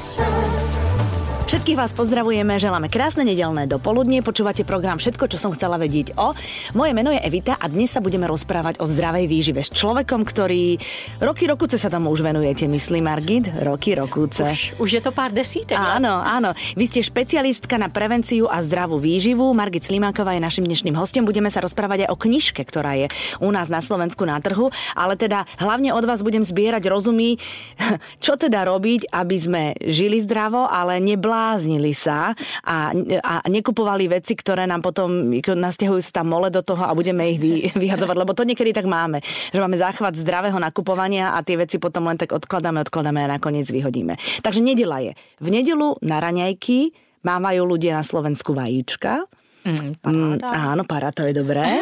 so Všetkých vás pozdravujeme, želáme krásne nedelné dopoludnie, počúvate program Všetko, čo som chcela vedieť o. Moje meno je Evita a dnes sa budeme rozprávať o zdravej výžive s človekom, ktorý roky rokuce sa tomu už venujete, myslím, Margit? Roky rokuce. Už, už je to pár desítek. Áno, áno. Vy ste špecialistka na prevenciu a zdravú výživu. Margit Slimáková je našim dnešným hostom. Budeme sa rozprávať aj o knižke, ktorá je u nás na Slovensku na trhu, ale teda hlavne od vás budem zbierať rozumy, čo teda robiť, aby sme žili zdravo, ale neblá zbláznili sa a, a nekupovali veci, ktoré nám potom nastiahujú sa tam mole do toho a budeme ich vy, vyhadzovať, lebo to niekedy tak máme, že máme záchvat zdravého nakupovania a tie veci potom len tak odkladáme, odkladáme a nakoniec vyhodíme. Takže nedela je. V nedelu na raňajky mávajú ľudia na Slovensku vajíčka, Mm, mm, áno, para, to je dobré.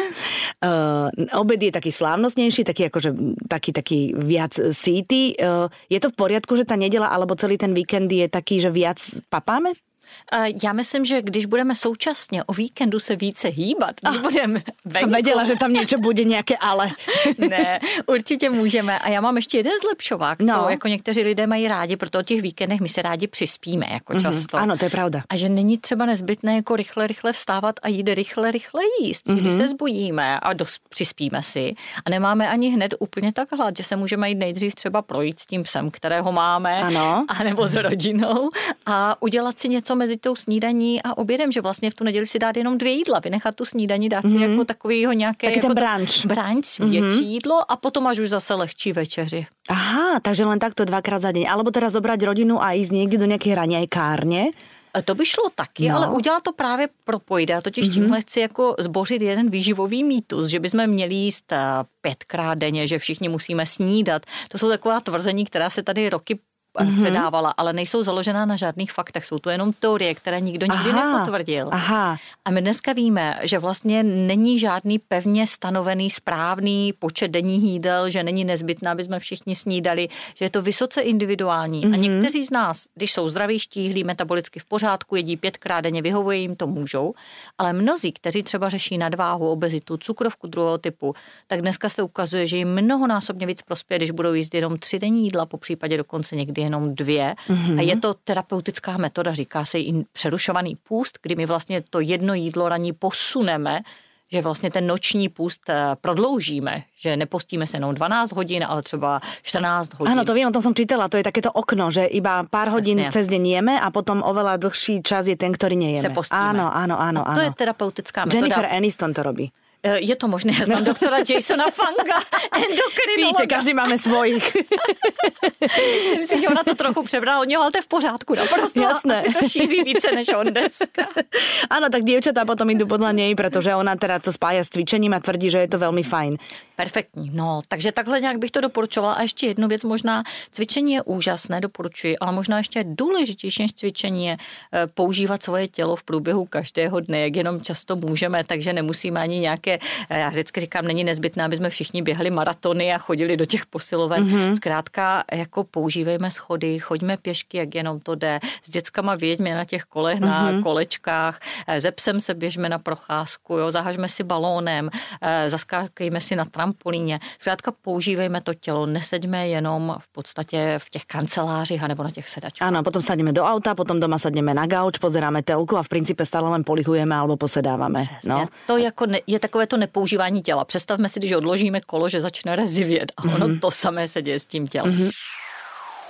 Uh, obed je taký slávnostnejší, taký akože taký, taký viac síty. Uh, je to v poriadku, že tá nedela alebo celý ten víkend je taký, že viac papáme? Já myslím, že když budeme současně o víkendu se více hýbat, když oh, budeme venku... Jsem věděla, že tam něco bude nějaké ale. ne, určitě můžeme. A já mám ještě jeden zlepšovák, no. co jako někteří lidé mají rádi, proto o těch víkendech my se rádi přispíme jako mm-hmm. často. Ano, to je pravda. A že není třeba nezbytné jako rychle, rychle vstávat a jít rychle, rychle jíst. Mm-hmm. Když se zbudíme a dost přispíme si a nemáme ani hned úplně tak hlad, že se můžeme jít nejdřív třeba projít s tím psem, kterého máme, ano. anebo s rodinou a udělat si něco mezi tou snídaní a obědem, že vlastně v tu neděli si dát jenom dvě jídla, vynechat tu snídaní, dát si mm-hmm. jako takovýho nějaké... Taky jako ten brunch. Brunch, větší mm-hmm. jídlo a potom až už zase lehčí večeři. Aha, takže len takto dvakrát za deň. Alebo teda zobrať rodinu a ísť niekde do nejakej raňajkárne. To by šlo taky, no. ale udělat to právě propojit. Já totiž mm-hmm. tímhle chci jako zbořit jeden výživový mýtus, že bychom měli jíst eh, pětkrát denně, že všichni musíme snídat. To jsou taková tvrzení, která se tady roky mm-hmm. předávala, ale nejsou založená na žádných faktech. Jsou to jenom teorie, které nikdo nikdy aha, nepotvrdil. Aha. A my dneska víme, že vlastně není žádný pevně stanovený správný počet denních jídel, že není nezbytné, aby jsme všichni snídali, že je to vysoce individuální. Mm-hmm. A někteří z nás, když jsou zdraví, štíhlí, metabolicky v pořádku, jedí pětkrát denně, vyhovuje jim, to můžou. Ale mnozí, kteří třeba řeší nadváhu, obezitu, cukrovku druhého typu, tak dneska se ukazuje, že jim mnohonásobně víc prospěje, když budou jíst jenom tři denní jídla, po případě dokonce někdy jenom dvě. Mm-hmm. A je to terapeutická metoda, říká se i přerušovaný půst, kdy my vlastně to jedno jídlo raní posuneme že vlastně ten noční půst eh, prodloužíme, že nepostíme se jenom 12 hodin, ale třeba 14 hodin. Ano, to vím, o tom jsem čítala, to je takéto okno, že iba pár Přesně. hodin cez deň jeme a potom oveľa dlhší čas je ten, který nejeme. Se postíme. Ano, ano, ano. A to je terapeutická metoda. Jennifer Aniston to robí. Eh, je to možné, já znám doktora Jasona Fanga, endokrinologa. Víte, každý máme svojich. Myslím si, že ona to trochu přebrala od něho, ale to je v pořádku, naprosto. Jasné. Asi to šíří více než on dneska. Ano, tak dievčatá potom idú podľa nej, protože ona teda to spája s cvičením a tvrdí, že je to velmi fajn. Perfektní. No, takže takhle nějak bych to doporučovala. A ještě jednu věc možná. Cvičení je úžasné, doporučuji, ale možná ještě důležitější než cvičení je eh, používat svoje tělo v průběhu každého dne, jak jenom často můžeme, takže nemusíme ani nějaké, eh, já vždycky říkám, není nezbytné, aby jsme všichni běhali maratony a chodili do těch posiloven. Mm-hmm. Zkrátka, jako používejme schody, choďme pěšky, jak jenom to jde. S dětskama věďme na těch kolech, mm-hmm. na mhm. kolečkách, eh, ze psem se běžme na procházku, jo, zahažme si balónem, zaskákejme si na tram trampolíně. Zkrátka používejme to tělo, neseďme jenom v podstatě v těch kancelářích nebo na těch sedačkách. Ano, potom sadíme do auta, potom doma sadneme na gauč, pozeráme telku a v principe stále len polihujeme alebo posedáváme. No. To jako ne, je takové to nepoužívání těla. Představme si, když odložíme kolo, že začne rezivět a ono mm-hmm. to samé se děje s tím tělem. Mm-hmm.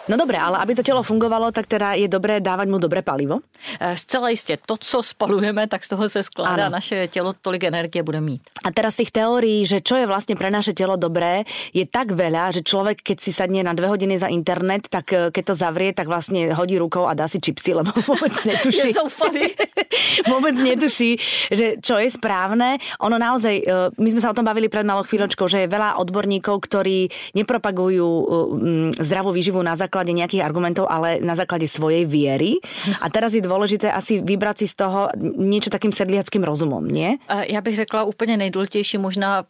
No dobré, ale aby to tělo fungovalo, tak teda je dobré dávat mu dobré palivo? Eh, zcela jistě. To, co spalujeme, tak z toho se skládá ano. naše tělo, tolik energie bude mít. A teraz z těch teórií, že čo je vlastně pro naše tělo dobré, je tak veľa, že člověk, keď si sadne na dvě hodiny za internet, tak eh, keď to zavrie, tak vlastně hodí rukou a dá si čipsy, lebo vůbec netuší. vůbec netuší, že čo je správné. Ono naozaj, eh, my jsme se o tom bavili před malou chvíľočkou, že je veľa odborníkov, ktorí nepropagujú zdravou výživu na základe základe nejakých argumentov, ale na základe svojej viery. A teraz je dôležité asi vybrať si z toho niečo takým sedliackým rozumom, nie? Já bych řekla úplně nejdůležitější možná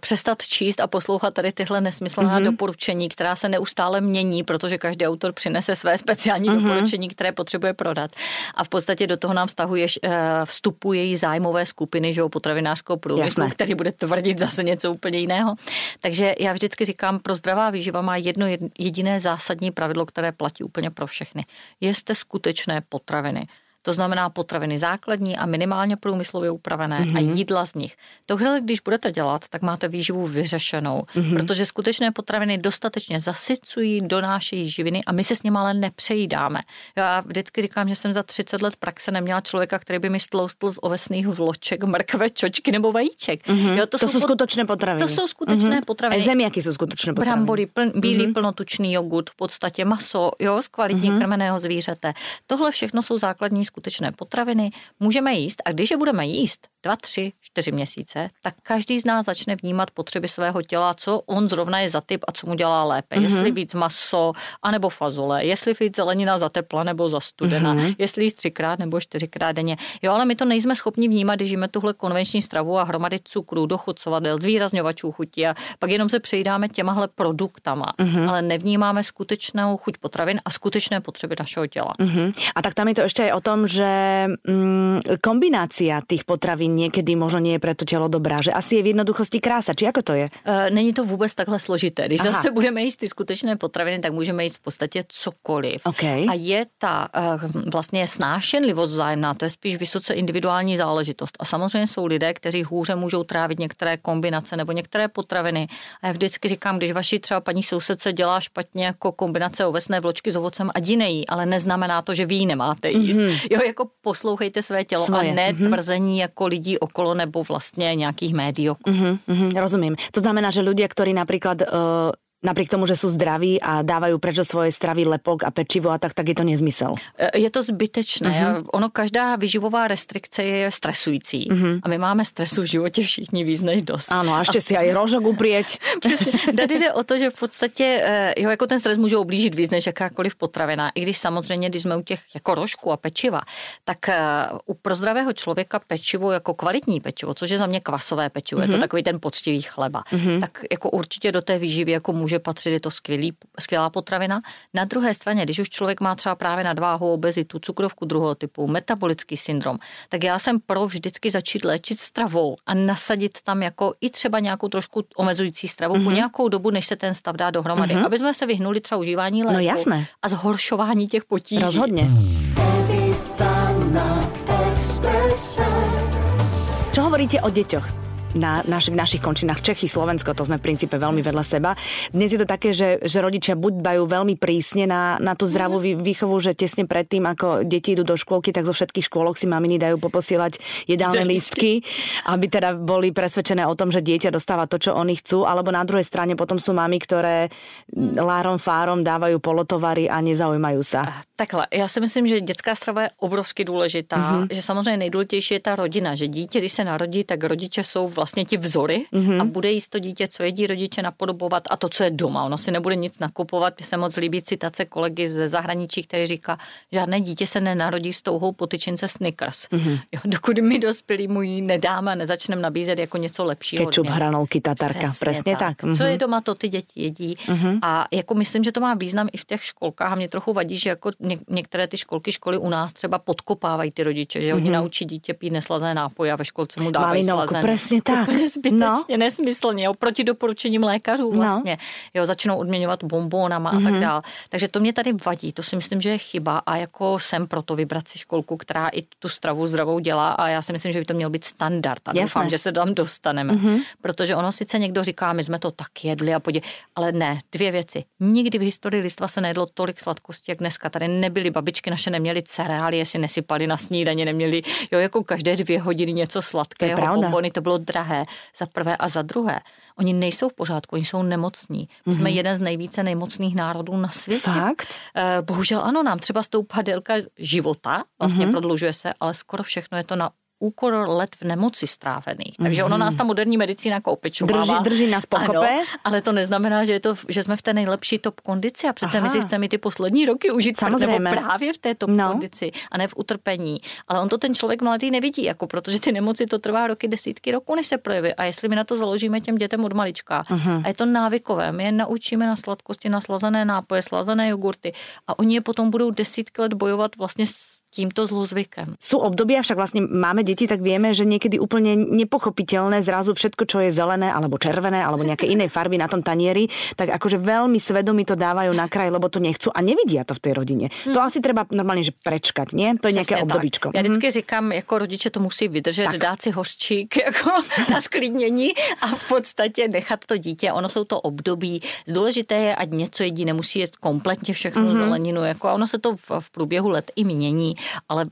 přestat číst a poslouchat tady tyhle nesmyslná mm-hmm. doporučení, která se neustále mění, protože každý autor přinese své speciální mm-hmm. doporučení, které potřebuje prodat. A v podstatě do toho nám vztahuje, uh, vstupují zájmové skupiny, že potravinářského průmyslu, Jasné. který bude tvrdit zase něco úplně jiného. Takže já vždycky říkám, pro zdravá výživa má jedno jediné zásadní pravidlo, které platí úplně pro všechny. Jeste skutečné potraviny. To znamená potraviny základní a minimálně průmyslově upravené mm-hmm. a mhm. jídla z nich. Tohle, když budete dělat, tak máte výživu vyřešenou, mm-hmm. protože skutečné potraviny dostatečně zasycují, donášejí živiny a my se s nimi ale nepřejídáme. Já vždycky říkám, že jsem za 30 let praxe neměla člověka, který by mi stloustl z ovesných vloček, mrkve, čočky nebo vajíček. Mm-hmm. Jo, to, to jsou, jsou skutečné potraviny. To jsou skutečné mm-hmm. potraviny. A jsou skutečné potraviny. Brambory, pl, bílý mm-hmm. plnotučný jogurt, v podstatě maso, jo, z kvalitní mm-hmm. krmeného zvířete. Tohle všechno jsou základní skutečné potraviny, můžeme jíst a když je budeme jíst dva, tři, čtyři měsíce, tak každý z nás začne vnímat potřeby svého těla, co on zrovna je za typ a co mu dělá lépe. Mm-hmm. Jestli víc maso, anebo fazole, jestli víc zelenina za tepla nebo za studena, mm-hmm. jestli jíst třikrát nebo čtyřikrát denně. Jo, ale my to nejsme schopni vnímat, když žijeme tuhle konvenční stravu a hromady cukru, dochucovadel, zvýrazňovačů chutí a pak jenom se přejídáme těmahle produktama, mm-hmm. ale nevnímáme skutečnou chuť potravin a skutečné potřeby našeho těla. Mm-hmm. A tak tam je to ještě o tom, že mm, kombinácia těch potravín někdy možno nie je pro to tělo dobrá, že asi je v jednoduchosti krása, či jako to je? E, není to vůbec takhle složité. Když Aha. zase budeme jíst ty skutečné potraviny, tak můžeme jíst v podstatě cokoliv. Okay. A je ta e, vlastně snášenlivost vzájemná, to je spíš vysoce individuální záležitost. A samozřejmě jsou lidé, kteří hůře můžou trávit některé kombinace nebo některé potraviny. A já vždycky říkám, když vaši třeba paní sousedce dělá špatně jako kombinace ovesné vločky s ovocem, a jiný, ale neznamená to, že vy ji nemáte jíst. Mm-hmm. Jo, jako poslouchejte své tělo Svoje. a ne mm-hmm. tvrzení jako lidí okolo nebo vlastně nějakých médií. Mm-hmm, mm-hmm, rozumím. To znamená, že ľudia, ktorí napríklad uh, napriek tomu, že sú zdraví a dávajú preč svoje stravy lepok a pečivo a tak, tak je to nezmysel. Je to zbytečné. Uh-huh. Ono, každá vyživová restrikce je stresující. Uh-huh. A my máme stresu v životě všichni víc než dost. Ano, a ještě si aj rožok uprieť. Přesně. Tady jde o to, že v podstatě e, jo, jako ten stres může oblížit víc než jakákoliv potravina. I když samozřejmě, když jsme u těch jako rožku a pečiva, tak e, u pro zdravého člověka pečivo jako kvalitní pečivo, což je za mě kvasové pečivo, uh-huh. je to takový ten poctivý chleba, uh-huh. tak jako určitě do té výživy jako může patřit, je to skvělý, skvělá potravina. Na druhé straně, když už člověk má třeba právě nadváhu, obezitu, cukrovku druhého typu, metabolický syndrom, tak já jsem pro vždycky začít léčit stravou a nasadit tam jako i třeba nějakou trošku omezující stravu mm-hmm. po mhm. nějakou dobu, než se ten stav dá dohromady, mm-hmm. aby jsme se vyhnuli třeba užívání léku no, jasné. a zhoršování těch potíží. Rozhodně. Čo hovoríte o deťoch? Na naš, v našich končinách Čechy, Slovensko, to sme v princípe veľmi vedľa seba. Dnes je to také, že, že rodičia buď dajú veľmi prísne na, na tú zdravú výchovu, že tesne predtým, ako deti idú do škôlky, tak zo všetkých škôlok si maminy dajú poposielať jedálne lístky, aby teda boli presvedčené o tom, že dieťa dostáva to, čo oni chcú, alebo na druhej strane potom sú mami, ktoré lárom fárom dávajú polotovary a nezaujímajú sa. Takhle, já si myslím, že dětská strava je obrovsky důležitá, mm-hmm. že samozřejmě nejdůležitější je ta rodina, že dítě, když se narodí, tak rodiče jsou vlastně ti vzory mm-hmm. a bude jíst to dítě, co jedí rodiče, napodobovat a to, co je doma. Ono si nebude nic nakupovat. Mně se moc líbí citace kolegy ze zahraničí, který říká, žádné dítě se nenarodí s touhou potyčince Snickers. Mm-hmm. Jo, dokud my dospělí mu ji nedáme a nezačneme nabízet jako něco lepšího. Kečup, hranolky, tatarka, přesně, přesně tak. tak. Mm-hmm. Co je doma, to ty děti jedí. Mm-hmm. A jako myslím, že to má význam i v těch školkách a mě trochu vadí, že jako některé ty školky, školy u nás třeba podkopávají ty rodiče, že oni mm-hmm. naučí dítě pít neslazené nápoje a ve školce mu dávají slazené. Přesně tak. Úplně zbytečně, no. nesmyslně, jo, proti doporučením lékařů no. vlastně. No. Jo, začnou odměňovat bombónama mm-hmm. a tak mhm. dál. Takže to mě tady vadí, to si myslím, že je chyba a jako jsem proto vybrat si školku, která i tu stravu zdravou dělá a já si myslím, že by to měl být standard a Jasné. doufám, že se tam dostaneme. Mm-hmm. Protože ono sice někdo říká, my jsme to tak jedli a podě, ale ne, dvě věci. Nikdy v historii listva se nejedlo tolik sladkostí, jak dneska. Tady nebyly babičky naše neměly cereálie, si nesypali na snídaně, neměli, jo, jako každé dvě hodiny něco sladkého, to bombony, to bylo drahé, za prvé a za druhé. Oni nejsou v pořádku, oni jsou nemocní. My mm-hmm. jsme mhm. jeden z nejvíce nemocných národů na světě. Fakt? Eh, bohužel ano, nám třeba stoupá délka života, vlastně mm-hmm. prodlužuje se, ale skoro všechno je to na úkor let v nemoci strávených. Takže ono nás ta moderní medicína jako. Drží, drží nás pokope. Ano, ale to neznamená, že, je to, že jsme v té nejlepší top kondici a přece Aha. my si chceme ty poslední roky užít Samozřejmě. nebo právě v té top no. kondici a ne v utrpení. Ale on to ten člověk mladý nevidí, jako protože ty nemoci to trvá roky, desítky roků, než se projeví. A jestli my na to založíme těm dětem od malička, uh-huh. a je to návykové, my je naučíme na sladkosti, na slazené nápoje, slazené jogurty a oni je potom budou desítky let bojovat vlastně s tímto zlozvykem. Sú obdobia, však vlastne máme deti, tak vieme, že niekedy úplne nepochopiteľné zrazu všetko, čo je zelené alebo červené alebo nejaké iné farby na tom tanieri, tak akože veľmi svedomí to dávajú na kraj, lebo to nechcú a nevidia to v tej rodine. Hmm. To asi treba normálne, že prečkať, nie? To je Přesně nejaké obdobíčko. Já vždycky hmm. říkám, jako rodiče to musí vydržet, tak. dát si hořčík jako na sklidnění a v podstatě nechat to dítě. Ono jsou to období. Důležité je, ať něco jedí, nemusí jet kompletně všechno mm-hmm. zeleninu. Jako, a ono se to v, v průběhu let i mění ale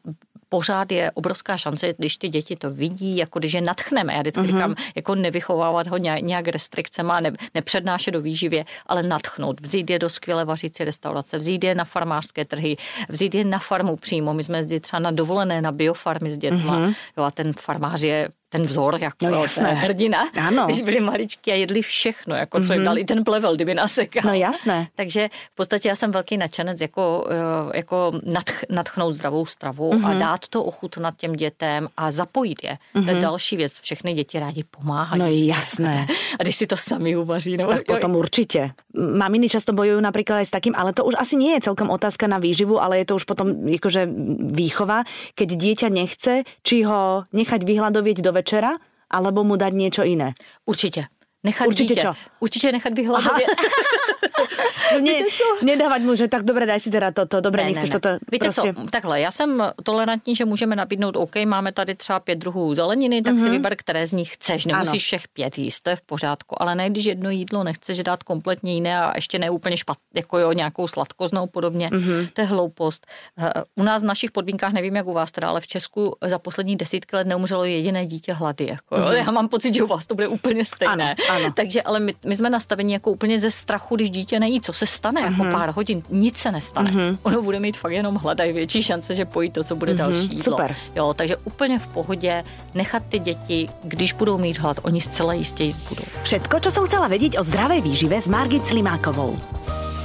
pořád je obrovská šance, když ty děti to vidí, jako když je natchneme. Já vždycky mm-hmm. říkám, jako nevychovávat ho nějak, restrikcema, ne, nepřednášet do výživě, ale natchnout, vzít je do skvělé vařící restaurace, vzít je na farmářské trhy, vzít je na farmu přímo. My jsme jezdili třeba na dovolené na biofarmy s dětma. Mm-hmm. Jo, a ten farmář je ten vzor, jako no, jasné. hrdina, ano. když byli maličky a jedli všechno, jako co mm-hmm. jim dali ten plevel, kdyby nasekal. No jasné. Takže v podstatě já jsem velký nadšenec jako, eh, jako nadch, nadchnout zdravou stravu mm-hmm. a dát to ochutnat těm dětem a zapojit je. Mm-hmm. To je mhm. další věc. Všechny děti rádi pomáhají. No jasné. A když si to sami uvaří. No, tak potom určitě. Maminy často bojujú napríklad aj s takým, ale to už asi nie je celkom otázka na výživu, ale je to už potom jakože výchova, keď dieťa nechce, či ho nechať vyhľadovieť do večera, alebo mu dať niečo iné? Určite. Nechat Určite dítě. čo? Určite nechat vyhľadovieť. ne, nedávať mu, že tak dobre, daj si teda toto, dobre, ne, nechceš ne, ne. toto. Víte prostě... co, takhle, já jsem tolerantní, že můžeme nabídnout, OK, máme tady třeba pět druhů zeleniny, tak mm-hmm. si mhm. vyber, které z nich chceš, nemusíš ano. všech pět jíst, to je v pořádku, ale ne, když jedno jídlo nechceš dát kompletně jiné a ještě ne úplně špat, jako jo, nějakou sladkoznou podobně, mm-hmm. to je hloupost. U nás v našich podmínkách, nevím jak u vás teda, ale v Česku za poslední desítky let neumřelo jediné dítě hlady. Jako, mm-hmm. Já mám pocit, že u vás to bude úplně stejné. Ano, ano. Takže ale my, my jsme nastaveni jako úplně ze strachu, když dítě nejí, co se stane mm-hmm. jako mhm. pár hodin, nic se nestane. Mm-hmm. Ono bude mít fakt jenom hlad a větší šance, že pojí to, co bude mm-hmm. další jídlo. Super. Jo, takže úplně v pohodě nechat ty děti, když budou mít hlad, oni zcela jistě jíst budou. Všetko, čo som chcela vedieť o zdravej výžive s Margit Slimákovou.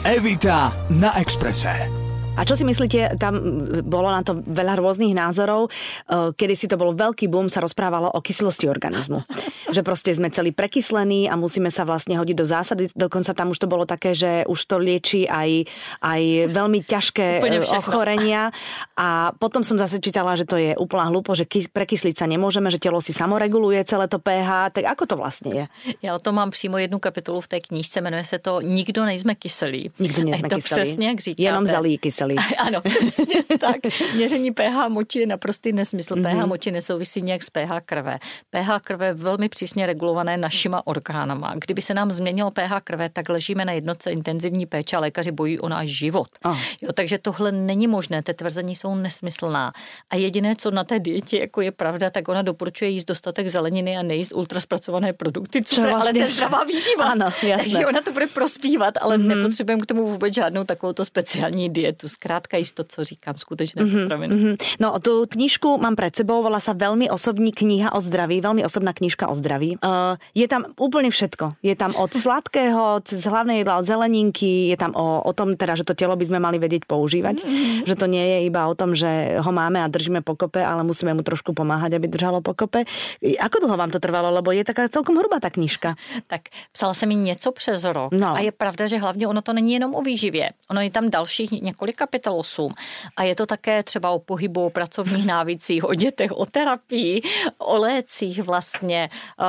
Evita na Exprese. A čo si myslíte, tam bolo na to veľa rôznych názorov, e, kedy si to bol veľký boom, sa rozprávalo o kyslosti organizmu. že proste sme celý prekyslení a musíme sa vlastne hodiť do zásady. Dokonca tam už to bolo také, že už to lieči aj, aj veľmi ťažké e, ochorenia. A potom som zase čítala, že to je úplná hlúpo, že prekysliť sa nemôžeme, že telo si samoreguluje celé to pH. Tak ako to vlastne je? Já o tom mám přímo jednu kapitolu v té knížce, jmenuje se to Nikdo nejsme kyselí. Nikdo nejsme kyselí. to přesně, jak říkáte. Jenom zalí kyselí kyselý. ano, tak. Měření pH moči je naprostý nesmysl. Mm-hmm. pH moči nesouvisí nějak s pH krve. pH krve je velmi přísně regulované našima orgánama. Kdyby se nám změnilo pH krve, tak ležíme na jednotce intenzivní péče a lékaři bojí o náš život. Oh. Jo, takže tohle není možné, ty tvrzení jsou nesmyslná. A jediné, co na té dietě jako je pravda, tak ona doporučuje jíst dostatek zeleniny a nejíst ultraspracované produkty, co vlastně... ale to je zdravá výživa. Ano, jasné. Takže ona to bude prospívat, ale mm-hmm. nepotřebujeme k tomu vůbec žádnou takovou speciální dietu zkrátka isto, co říkám, skutečné mm-hmm, potraviny. Mm-hmm. No, tu knižku mám pred sebou, volá sa Veľmi osobní kniha o zdraví, veľmi osobná knižka o zdraví. Uh, je tam úplne všetko. Je tam od sladkého, z hlavnej jedla, od zeleninky, je tam o, o tom teda, že to telo by sme mali vedieť používať, mm-hmm. že to nie je iba o tom, že ho máme a držíme pokope, ale musíme mu trošku pomáhať, aby držalo pokope. Ako dlho vám to trvalo, lebo je taká celkom hrubá ta knižka. Tak psala jsem mi něco přes rok no. a je pravda, že hlavně ono to není jenom o výživě. Ono je tam dalších několik kapitol 8. A je to také třeba o pohybu, o pracovních návycích, o dětech, o terapii, o lécích vlastně, eh,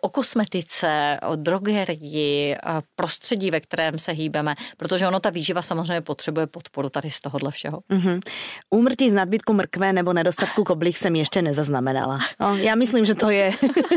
o kosmetice, o drogerii, prostředí, ve kterém se hýbeme, protože ono ta výživa samozřejmě potřebuje podporu tady z tohohle všeho. Mm-hmm. Úmrtí z nadbytku mrkve nebo nedostatku koblih jsem ještě nezaznamenala. No, já myslím, že to je,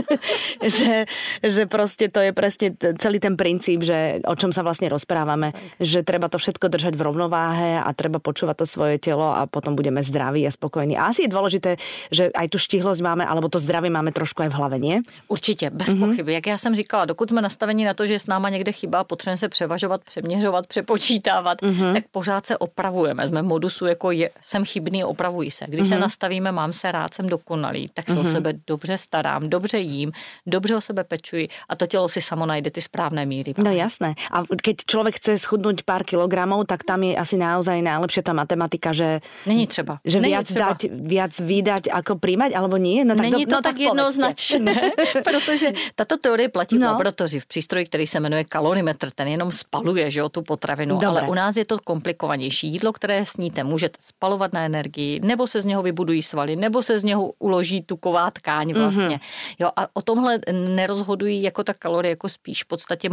že, že prostě to je presne celý ten princíp, že o čom sa vlastne rozprávame, že treba to všetko držať v rovnováhe a treba počúvať to svoje telo a potom budeme zdraví a spokojní. A asi je dôležité, že aj tu štihlosť máme, alebo to zdravie máme trošku aj v hlave, nie? Určitě, bez mm-hmm. pochyby. Jak já jsem říkala, dokud jsme nastaveni na to, že s náma někde chyba, potřebujeme se převažovat, přeměřovat, přepočítávat, mm-hmm. tak pořád se opravujeme. Jsme modusu jako je, jsem chybný, opravuji se. Když mm-hmm. se mhm. nastavíme, mám se rád, jsem dokonalý, tak se mm-hmm. o mhm. sebe dobře starám, dobře jím, dobře o sebe pečuji a to tělo si samo najde ty správné míry. No jasné. A keď člověk chce schudnout pár kilogramů, tak tam je asi naozaj najlepšia ta matematika, že... Není třeba. Že Není viac třeba. dať, viac vydať, ako príjmať, alebo nie? No, tak Není to, to no, tak jednoznačné, protože tato teorie platí no. v laboratoři v přístroji, který se jmenuje kalorimetr, ten jenom spaluje že jo, tu potravinu, Dobre. ale u nás je to komplikovanější. Jídlo, které sníte, můžete spalovat na energii, nebo se z něho vybudují svaly, nebo se z něho uloží tuková tkáň mhm. vlastně. Mm-hmm. Jo, a o tomhle nerozhodují jako ta kalorie, jako spíš v podstatě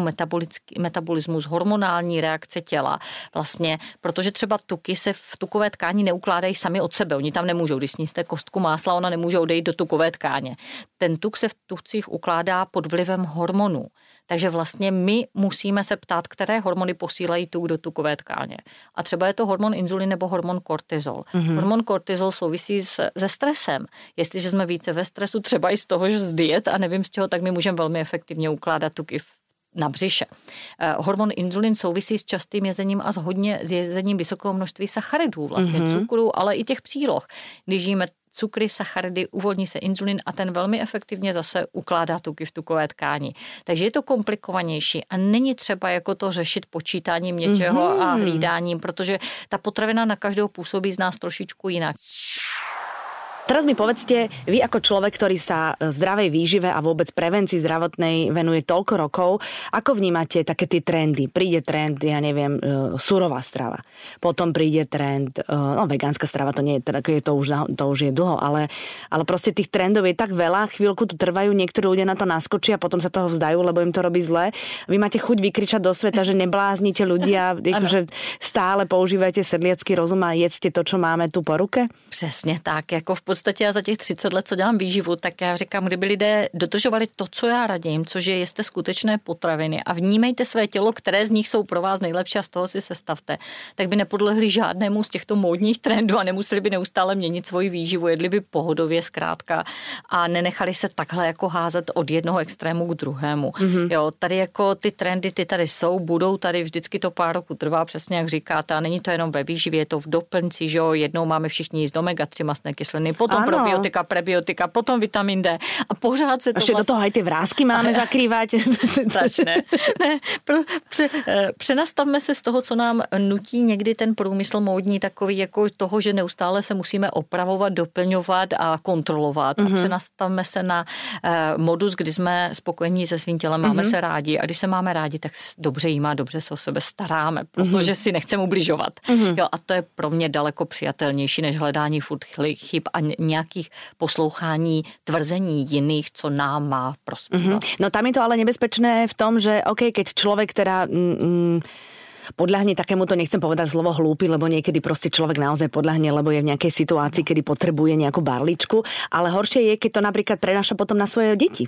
metabolismus, hormonální reakce těla. Vlastně, protože třeba tuky se v tukové tkání neukládají sami od sebe. Oni tam nemůžou, když sníste kostku másla, ona nemůže odejít do tukové tkáně. Ten tuk se v tukcích ukládá pod vlivem hormonů. Takže vlastně my musíme se ptát, které hormony posílají tuk do tukové tkáně. A třeba je to hormon inzulin nebo hormon kortizol. Mm-hmm. Hormon kortizol souvisí s, se stresem. Jestliže jsme více ve stresu, třeba i z toho, že z diet a nevím z čeho, tak my můžeme velmi efektivně ukládat tuky v na břiše. Eh, hormon inzulin souvisí s častým jezením a s hodně s jezením vysokého množství sacharidů, vlastně mm-hmm. cukru, ale i těch příloh. Když žijeme cukry, sacharidy, uvolní se inzulin a ten velmi efektivně zase ukládá tuky v tukové tkáni. Takže je to komplikovanější a není třeba jako to řešit počítáním něčeho mm-hmm. a hlídáním, protože ta potravina na každou působí z nás trošičku jinak. Teraz mi povedzte, vy ako človek, ktorý sa e, zdravej výžive a vôbec prevencii zdravotnej venuje toľko rokov, ako vnímate také tie trendy? Príde trend, ja neviem, e, surová strava. Potom príde trend, e, no vegánska strava, to nie je, teda, to už, to už je dlho, ale, ale proste tých trendov je tak veľa, chvíľku tu trvajú, niektorí ľudia na to naskočia, potom sa toho vzdajú, lebo im to robí zle. Vy máte chuť vykričať do sveta, že nebláznite ľudia, že stále používajte sedliacký rozum a jedzte to, čo máme tu po ruke? Přesně tak, jako v podstatě já za těch 30 let, co dělám výživu, tak já říkám, kdyby lidé dodržovali to, co já radím, což je jeste skutečné potraviny a vnímejte své tělo, které z nich jsou pro vás nejlepší a z toho si sestavte, tak by nepodlehli žádnému z těchto módních trendů a nemuseli by neustále měnit svoji výživu, jedli by pohodově zkrátka a nenechali se takhle jako házet od jednoho extrému k druhému. Mm-hmm. Jo, tady jako ty trendy, ty tady jsou, budou tady, vždycky to pár roku trvá, přesně jak říkáte, a není to jenom ve výživě, je to v doplňci, že jo, jednou máme všichni jíst omega-3 masné kyseliny, potom ano. probiotika, prebiotika, potom vitamin D a pořád se to... Ještě vlastně... do toho aj ty vrázky máme zakrývat. Začne. ne, pro, pře, eh, přenastavme se z toho, co nám nutí někdy ten průmysl módní takový jako toho, že neustále se musíme opravovat, doplňovat a kontrolovat. Mm-hmm. A mhm. přenastavme se na uh, modus, kdy jsme spokojení se svým tělem, máme mm-hmm. se rádi a když se máme rádi, tak dobře jí má, dobře se o sebe staráme, protože mm-hmm. si nechceme ubližovat. Mm-hmm. Jo, a to je pro mě daleko přijatelnější než hledání furt chyb a nějakých poslouchání tvrzení jiných, co nám má prospívat. Mm-hmm. No tam je to ale nebezpečné v tom, že OK, keď člověk teda... Mm, mm, podľahne takémuto, nechcem povedať slovo hlúpy, lebo niekedy proste človek naozaj podľahne, lebo je v nejakej situácii, kedy potrebuje nejakú barličku, ale horšie je, keď to napríklad prenáša potom na svoje deti.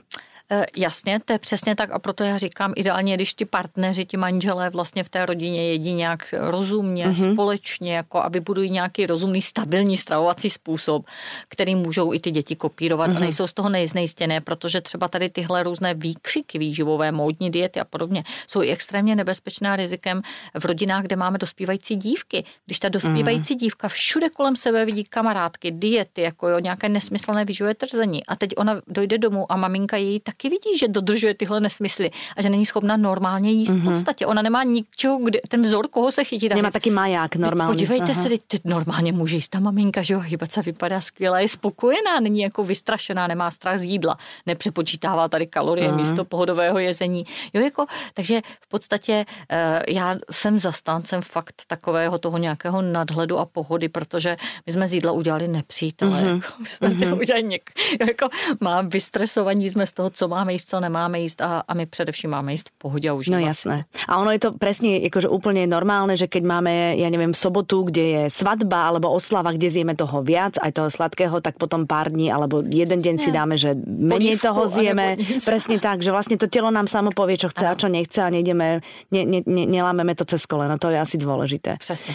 E, jasně, to je přesně tak a proto já říkám ideálně, když ti partneři, ti manželé vlastně v té rodině jedí nějak rozumně, mm-hmm. společně, jako a vybudují nějaký rozumný, stabilní stravovací způsob, který můžou i ty děti kopírovat mm-hmm. a mhm. nejsou z toho nejznejistěné, protože třeba tady tyhle různé výkřiky výživové, módní diety a podobně jsou i extrémně nebezpečná rizikem v rodinách, kde máme dospívající dívky. Když ta dospívající mm-hmm. dívka všude kolem sebe vidí kamarádky, diety, jako jo, nějaké nesmyslné výživové trzení a teď ona dojde domů a maminka její tak taky vidí, že dodržuje tyhle nesmysly a že není schopna normálně jíst. Mm-hmm. V mhm. podstatě ona nemá ničeho, kde, ten vzor, koho se chytí. Nemá taky maják normálně. Podívejte Aha. se, ty normálně může jíst ta maminka, že jo, hýbat se vypadá skvěle, je spokojená, není jako vystrašená, nemá strach z jídla, nepřepočítává tady kalorie Aha. místo pohodového jezení. Jo, jako, takže v podstatě uh, já jsem zastáncem fakt takového toho nějakého nadhledu a pohody, protože my jsme z jídla udělali nepřítele. Mm-hmm. Jako, my jsme mm-hmm. si udělali něk, jako mám vystresovaní jsme z toho, co máme jíst, co nemáme jíst a, a my především máme jíst v pohodě a užívat. No jasné. A ono je to presne akože úplne normálne, že keď máme, ja neviem, v sobotu, kde je svadba alebo oslava, kde zjeme toho viac, aj toho sladkého, tak potom pár dní alebo jeden deň si dáme, že menej toho zjeme. Presne tak, že vlastne to telo nám samo povie, čo chce a čo nechce a nejdeme, ne, ne, ne, nelámeme to cez koleno. To je asi dôležité. Presne.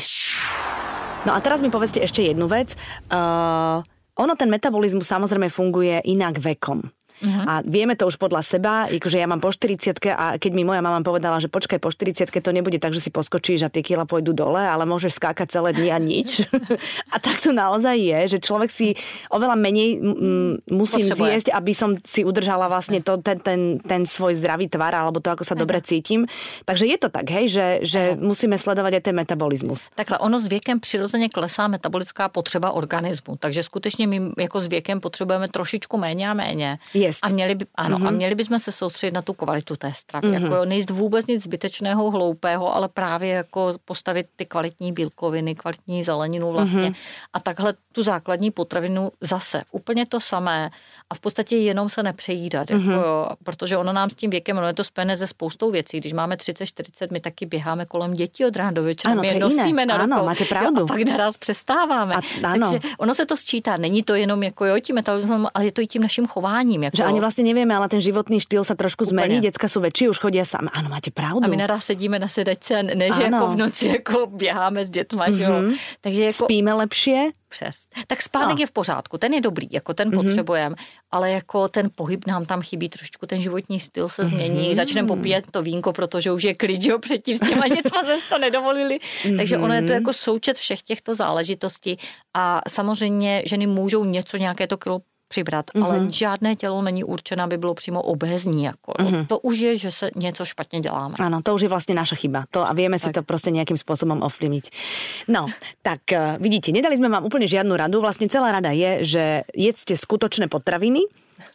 No a teraz mi povedzte ešte jednu vec. Uh, ono, ten metabolizmus samozrejme funguje inak vekom. Uh-huh. A vieme to už podľa seba, akože ja mám po 40 a keď mi moja mama povedala, že počkaj po 40 to nebude tak, že si poskočíš a tie kila pôjdu dole, ale môžeš skákať celé dni a nič. a tak to naozaj je, že človek si oveľa menej m- musím Potrebuje. zjesť, aby som si udržala vlastne to, ten, ten, ten svoj zdravý tvar alebo to, ako sa uh-huh. dobre cítim. Takže je to tak, hej, že, že uh-huh. musíme sledovať aj ten metabolismus. Takhle, ono s věkem přirozeně klesá metabolická potřeba organismu, takže skutečně my jako s věkem potřebujeme trošičku méně a méně. Je jíst. A měli, by, ano, mm-hmm. a mhm. měli bychom se soustředit na tu kvalitu té stravy. Mm-hmm. Jako nejíst vůbec nic zbytečného, hloupého, ale právě jako postavit ty kvalitní bílkoviny, kvalitní zeleninu vlastně. Mm-hmm. A takhle tu základní potravinu zase. Úplně to samé. A v podstatě jenom se nepřejídat. Mm-hmm. Jako mhm. jo, protože ono nám s tím věkem, ono je to spojené se spoustou věcí. Když máme 30-40, my taky běháme kolem dětí od rána do večera. Ano, my je nosíme jiné. na rukou. Ano, máte pravdu. Jo, a pak naraz přestáváme. A, ano. Takže ono se to sčítá. Není to jenom jako jo, tím metabolismem, ale je to i tím naším chováním. Jako že ani vlastně nevieme, ale ten životní štýl sa trošku Úplně. zmení. Děcka jsou väčší, už chodí sám. Ano, máte pravdu. A my naraz sedíme na sedačce, ne že jako v noci jako běháme s dětma, mm-hmm. že jo. Mhm. Takže jako... Spíme lepšie? Přes. Tak spánek no. je v pořádku, ten je dobrý, jako ten mm-hmm. potřebujeme, ale jako ten pohyb nám tam chybí trošku, ten životní styl se změní, mm-hmm. začneme popíjet to vínko, protože už je klid, že jo, předtím s těma dětma se to nedovolili. Mm-hmm. Takže ono je to jako součet všech těchto záležitostí a samozřejmě ženy můžou něco, nějaké to kilo přibrat, mm-hmm. ale žádné tělo není určené, aby bylo přímo obézní. Jako. Mm-hmm. To už je, že se něco špatně děláme. Ano, to už je vlastně naša chyba. To a vieme tak. si to prostě nějakým způsobem ovlivniť. No, tak uh, vidíte, nedali jsme vám úplně žádnou radu. Vlastně celá rada je, že jedzte skutočné potraviny,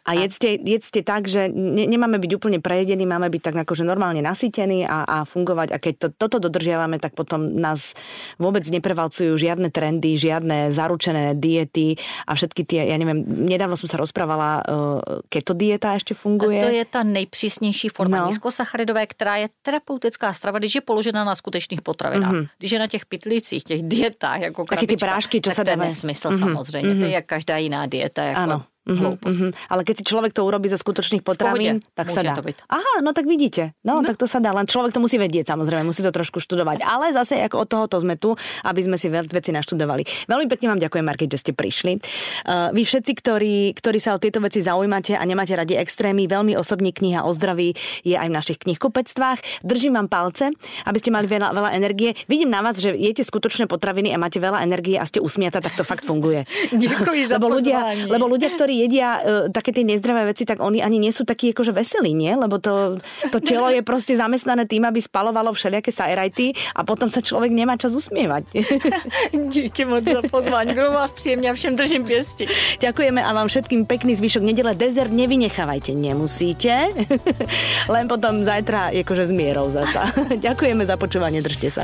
a jedzte, jedzte tak, že ne, nemáme byť úplne prejedení, máme byť tak akože normálne nasytení a, a fungovať. A keď to, toto dodržiavame, tak potom nás vôbec neprevalcujú žiadne trendy, žiadne zaručené diety a všetky tie, ja neviem, nedávno som sa rozprávala, uh, keto dieta ešte funguje. A to je ta nejpřísnější forma no. nízkosacharidové, která je terapeutická strava, když je položena na skutečných potravinách. Mm-hmm. Když je na těch pitlicích, těch dietách, jako Taky ty prášky, čo tak sa to je nesmysl mm-hmm. samozřejmě. Mm-hmm. To je jak každá jiná dieta. Jako ano. Uh-huh, uh-huh. Ale keď si človek to urobí zo skutočných potravín, tak sa dá. To byť. Aha, no tak vidíte. No, no, tak to sa dá. Len človek to musí vedieť, samozrejme, musí to trošku študovať. Ale zase ako od tohoto sme tu, aby sme si veci naštudovali. Veľmi pekne vám ďakujem, Marky, že ste prišli. Uh, vy všetci, ktorí, ktorí sa o tieto veci zaujímate a nemáte radi extrémy, veľmi osobní kniha o zdraví je aj v našich knihkupectvách. Držím vám palce, aby ste mali veľa, veľa energie. Vidím na vás, že jete skutočné potraviny a máte veľa energie a ste usmiata, tak to fakt funguje. Ďakujem za lebo ľudia, lebo ľudia, ktorí jedia uh, také tie nezdravé veci, tak oni ani nie sú takí akože veselí, nie? Lebo to, to telo je proste zamestnané tým, aby spalovalo všelijaké sajrajty a potom sa človek nemá čas usmievať. Díky moc za pozvání, bylo vás příjemně a všem držím pěsti. Ďakujeme a vám všetkým pekný zvyšok nedele. Dezert nevynechávajte, nemusíte. Len potom zajtra akože s mierou zasa. Ďakujeme za počúvanie, držte sa.